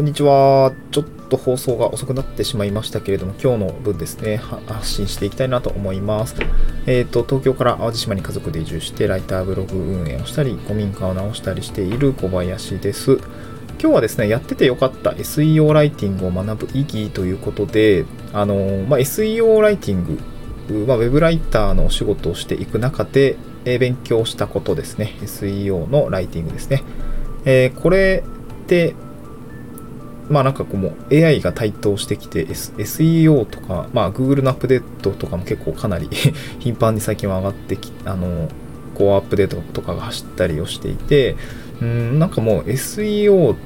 こんにちは。ちょっと放送が遅くなってしまいましたけれども、今日の分ですね、発信していきたいなと思います。えっ、ー、と、東京から淡路島に家族で移住して、ライターブログ運営をしたり、古民家を直したりしている小林です。今日はですね、やっててよかった SEO ライティングを学ぶ意義ということで、あの、まあ、SEO ライティング、まあ、ウェブライターのお仕事をしていく中で、えー、勉強したことですね。SEO のライティングですね。え、これって、まあなんかこうもう AI が台頭してきて、S、SEO とか、まあ Google のアップデートとかも結構かなり 頻繁に最近は上がってき、あの、こうアップデートとかが走ったりをしていて、うん、なんかもう SEO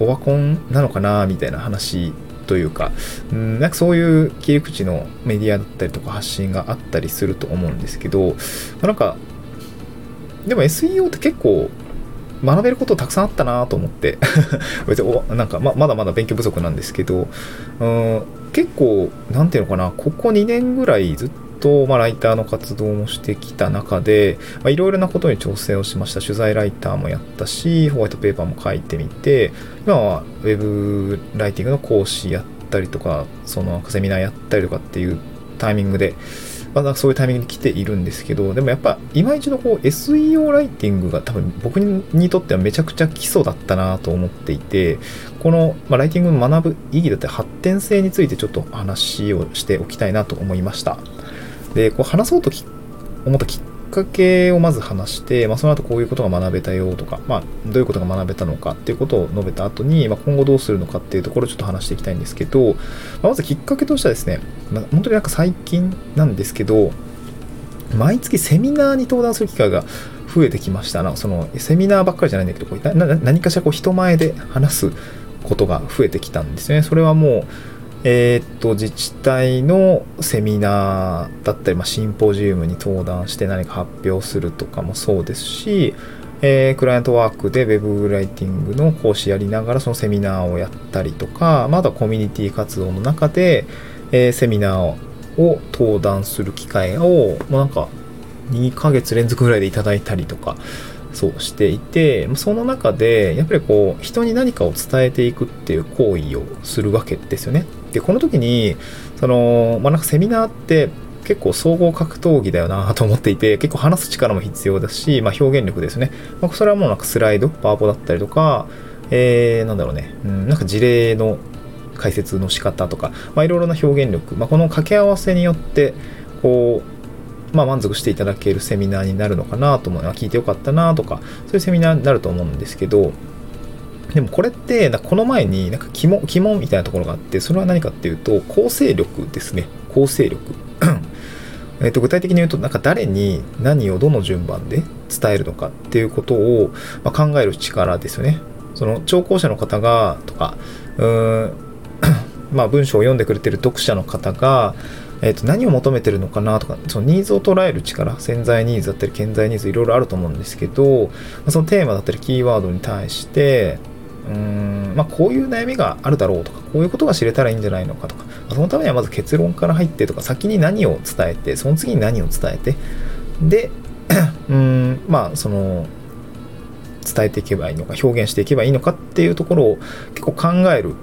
オワコンなのかなみたいな話というか、うん、なんかそういう切り口のメディアだったりとか発信があったりすると思うんですけど、なんか、でも SEO って結構学べることたくさんあったなと思って。別になんかままだまだ勉強不足なんですけどうん結構何ていうのかなここ2年ぐらいずっと、まあ、ライターの活動もしてきた中でいろいろなことに挑戦をしました。取材ライターもやったしホワイトペーパーも書いてみて今はウェブライティングの講師やったりとかそのセミナーやったりとかっていうタイミングでまあ、そういうタイミングに来ているんですけど、でもやっぱ今一度こう SEO ライティングが多分僕にとってはめちゃくちゃ基礎だったなと思っていて、この、まあ、ライティングの学ぶ意義だったり発展性についてちょっと話をしておきたいなと思いました。で、こう話そうと思ったきっっかけをまず話して、まあ、その後こういうことが学べたよとか、まあ、どういうことが学べたのかっていうことを述べた後に、まあ、今後どうするのかっていうところをちょっと話していきたいんですけど、まあ、まずきっかけとしてはですね、まあ、本当になんか最近なんですけど、毎月セミナーに登壇する機会が増えてきましたな。そのセミナーばっかりじゃないんだけど、こう何かしらこう人前で話すことが増えてきたんですね。それはもう、えー、っと、自治体のセミナーだったり、まあ、シンポジウムに登壇して何か発表するとかもそうですし、えー、クライアントワークで Web ライティングの講師やりながらそのセミナーをやったりとか、まだコミュニティ活動の中で、えー、セミナーを登壇する機会を、もうなんか2ヶ月連続ぐらいでいただいたりとか、そうしていて、その中で、やっぱりこう、人に何かを伝えていくっていう行為をするわけですよね。で、この時に、その、まあ、なんかセミナーって結構総合格闘技だよな と思っていて、結構話す力も必要だし、まあ、表現力ですね。まあ、それはもうなんかスライド、パワポだったりとか、えー、なんだろうね、うん、なんか事例の解説の仕方とか、まあ、いろいろな表現力、まあ、この掛け合わせによって、こう、まあ、満足していただけるセミナーになるのかなと思う。聞いてよかったなとか、そういうセミナーになると思うんですけど、でもこれって、この前になんか疑問、疑問みたいなところがあって、それは何かっていうと、構成力ですね。構成力。えっと具体的に言うと、なんか誰に何をどの順番で伝えるのかっていうことを、ま考える力ですよね。その聴講者の方が、とか、うーん、まあ文章を読んでくれてる読者の方が、えー、と何を求めてるのかなとかそのニーズを捉える力潜在ニーズだったり潜在ニーズいろいろあると思うんですけどそのテーマだったりキーワードに対してうーんまあ、こういう悩みがあるだろうとか、こういうことが知れたらいいんじゃないのかとか、そのためにはまず結論から入ってとか、先に何を伝えて、その次に何を伝えて、で、うん、まあ、その、伝えていけばいいのか、表現していけばいいのかっていうところを結構考える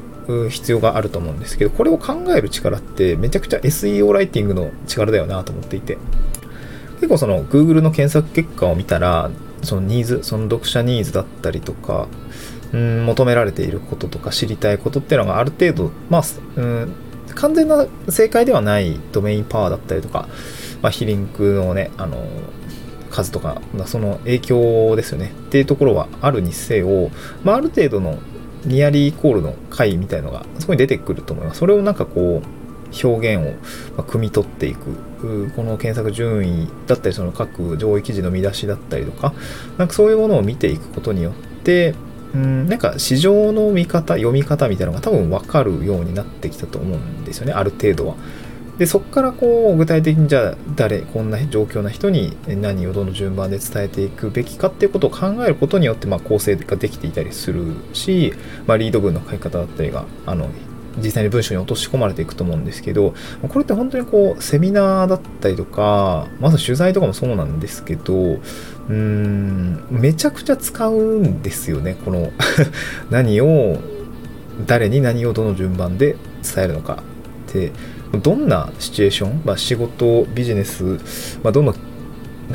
必要があると思うんですけど、これを考える力ってめちゃくちゃ SEO ライティングの力だよなと思っていて、結構その Google の検索結果を見たら、そのニーズ、その読者ニーズだったりとか、うん求められていることとか知りたいことっていうのがある程度、まあ、うん完全な正解ではないドメインパワーだったりとか、まあ、非リンクのね、あの、数とか、その影響ですよねっていうところはあるにせよ、まあ、ある程度のニアリーイコールの回みたいのがそこに出てくると思います。それをなんかこう、表現を汲み取っていく。この検索順位だったり、その各上位記事の見出しだったりとか、なんかそういうものを見ていくことによって、うんなんか市場の見方読み方みたいなのが多分分かるようになってきたと思うんですよねある程度は。でそこからこう具体的にじゃあ誰こんな状況な人に何をどの順番で伝えていくべきかっていうことを考えることによってまあ構成ができていたりするし、まあ、リード文の書き方だったりがあの実際に文章に落とし込まれていくと思うんですけどこれって本当にこうセミナーだったりとかまず取材とかもそうなんですけどうーん、めちゃくちゃ使うんですよね。この 何を誰に何をどの順番で伝えるのかってどんなシチュエーション、まあ、仕事ビジネス、まあ、どの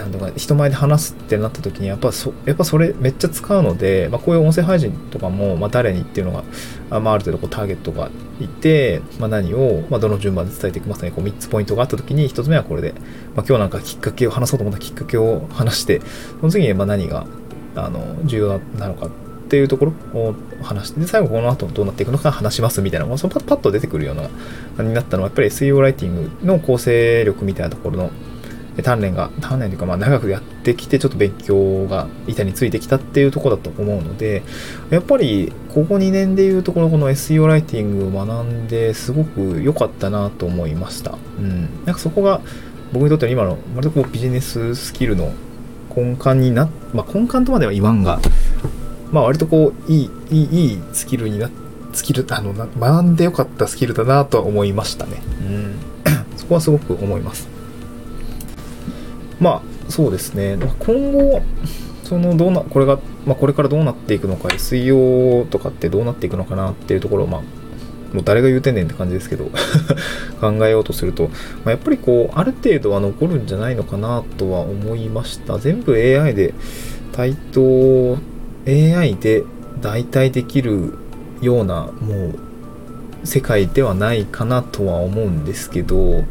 なんとか人前で話すってなった時にやっぱそやっぱそれめっちゃ使うので、まあ、こういう音声配信とかも、まあ、誰にっていうのがあ,、まあ、ある程度こうターゲットがいて、まあ、何を、まあ、どの順番で伝えていくまさにこう3つポイントがあった時に1つ目はこれで、まあ、今日なんかきっかけを話そうと思ったきっかけを話してその次にまあ何があの重要なのかっていうところを話してで最後この後どうなっていくのか話しますみたいなそのパッと出てくるようなになったのはやっぱり SEO ライティングの構成力みたいなところの鍛錬が、鍛錬というか、まあ、長くやってきて、ちょっと勉強が板についてきたっていうとこだと思うので、やっぱり、ここ2年でいうところ、この SEO ライティングを学んで、すごく良かったなと思いました。うん。なんかそこが、僕にとっては今の、割とこう、ビジネススキルの根幹にな、まあ、根幹とまでは言わんが、まあ、割とこう、いい、いい、いいスキルにな、スキル、あの、学んで良かったスキルだなとは思いましたね。うん。そこはすごく思います。まあそうですね。今後そのどうなこれが、まあ、これからどうなっていくのか SEO とかってどうなっていくのかなっていうところをまあもう誰が言うてんねんって感じですけど 考えようとすると、まあ、やっぱりこうある程度は残るんじゃないのかなとは思いました。全部 AI で対等 AI で代替できるようなもう世界ではないかなとは思うんですけど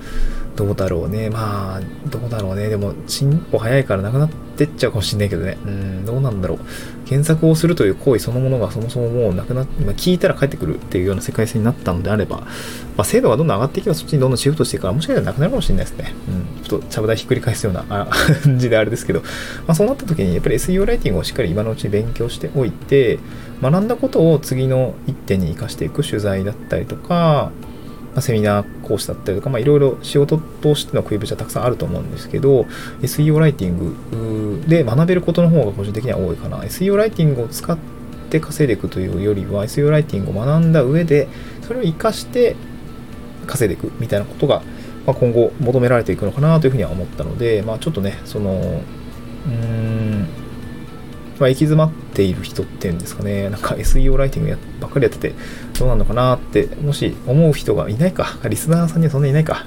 どうだろうね。まあ、どうだろうね。でも、進歩早いからなくなってっちゃうかもしんないけどね。うん、どうなんだろう。検索をするという行為そのものがそもそももうなくなって、まあ、聞いたら帰ってくるっていうような世界線になったのであれば、まあ、精度がどんどん上がっていけばそっちにどんどんシフトしていくから、もしかしたらなくなるかもしれないですね。うん。ちょっと、ちゃぶ台ひっくり返すような感じであれですけど、まあ、そうなった時に、やっぱり SEO ライティングをしっかり今のうちに勉強しておいて、学んだことを次の一手に活かしていく取材だったりとか、まセミナー講師だったりとか、まあ、いろいろ仕事としての食いぶちはたくさんあると思うんですけど、SEO ライティングで学べることの方が個人的には多いかな。SEO ライティングを使って稼いでいくというよりは、SEO ライティングを学んだ上で、それを活かして稼いでいくみたいなことが、まあ、今後求められていくのかなというふうには思ったので、まあ、ちょっとね、その、うーん、まあ、行き詰まっている人っていうんですかね、なんか SEO ライティングばっかりやってて、どうなのかなって、もし思う人がいないか、リスナーさんにはそんなにいないか、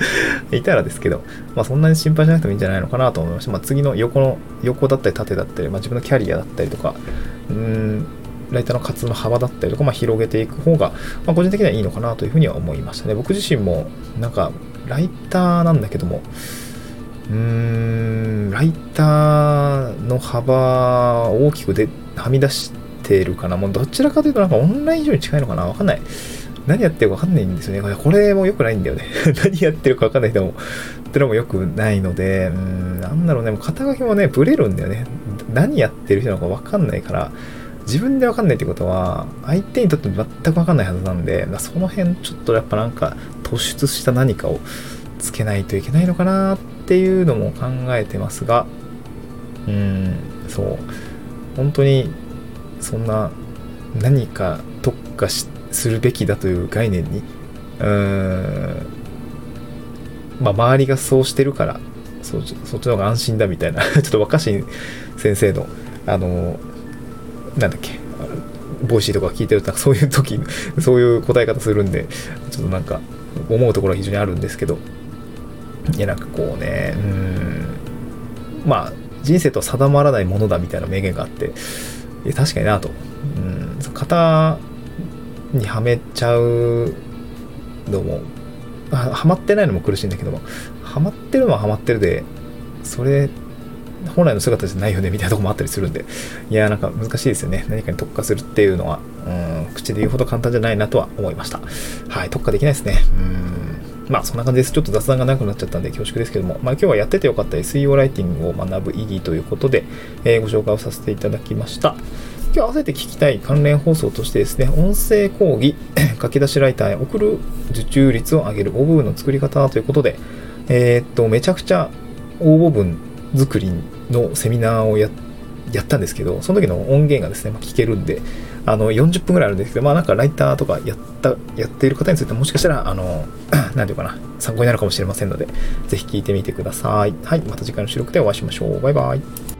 いたらですけど、まあそんなに心配しなくてもいいんじゃないのかなと思いました。まあ次の横の、横だったり縦だったり、まあ自分のキャリアだったりとか、うん、ライターの活動の幅だったりとか、まあ、広げていく方が、まあ、個人的にはいいのかなというふうには思いましたね。僕自身も、なんか、ライターなんだけども、うん、ライターの幅大きくではみ出してるかな。もうどちらかというとなんかオンライン上に近いのかなわかんない。何やってるかわかんないんですよね。これも良くないんだよね。何やってるかわかんない人も、ってのも良くないので、うん、なんだろうね。もう肩書きもね、ブレるんだよね。何やってる人なのかわかんないから、自分でわかんないってことは、相手にとって全くわかんないはずなんで、その辺ちょっとやっぱなんか突出した何かをつけないといけないのかなっていうのも考えてますが、うん、そう。本当に、そんな何か特化するべきだという概念に、うん、まあ、周りがそうしてるから、そそっちの方が安心だみたいな ちょっと若新先生の、あの、なんだっけ、ボイシーとか聞いてると、そういう時、そういう答え方するんで、ちょっとなんか、思うところは非常にあるんですけど、いや、なんかこうね、うん、まあ、人生と定まらないものだみたいな名言があって、いや確かになと。うん、型にはめちゃうのも、はまってないのも苦しいんだけども、はまってるのははまってるで、それ、本来の姿じゃないよねみたいなとこもあったりするんで、いや、なんか難しいですよね。何かに特化するっていうのは、うん、口で言うほど簡単じゃないなとは思いました。はい、特化できないですね。うんまあそんな感じです。ちょっと雑談がなくなっちゃったんで恐縮ですけども、まあ今日はやっててよかった SEO ライティングを学ぶ意義ということで、えー、ご紹介をさせていただきました。今日合わせて聞きたい関連放送としてですね、音声講義、書き出しライターへ送る受注率を上げる応募文の作り方ということで、えー、っと、めちゃくちゃ応募文作りのセミナーをやってやったんですけど、その時の音源がですね、まあ、聞けるんで、あの、40分ぐらいあるんですけど、まあなんかライターとかやった、やっている方についてもしかしたら、あの、なんていうかな、参考になるかもしれませんので、ぜひ聞いてみてください。はい、また次回の収録でお会いしましょう。バイバイ。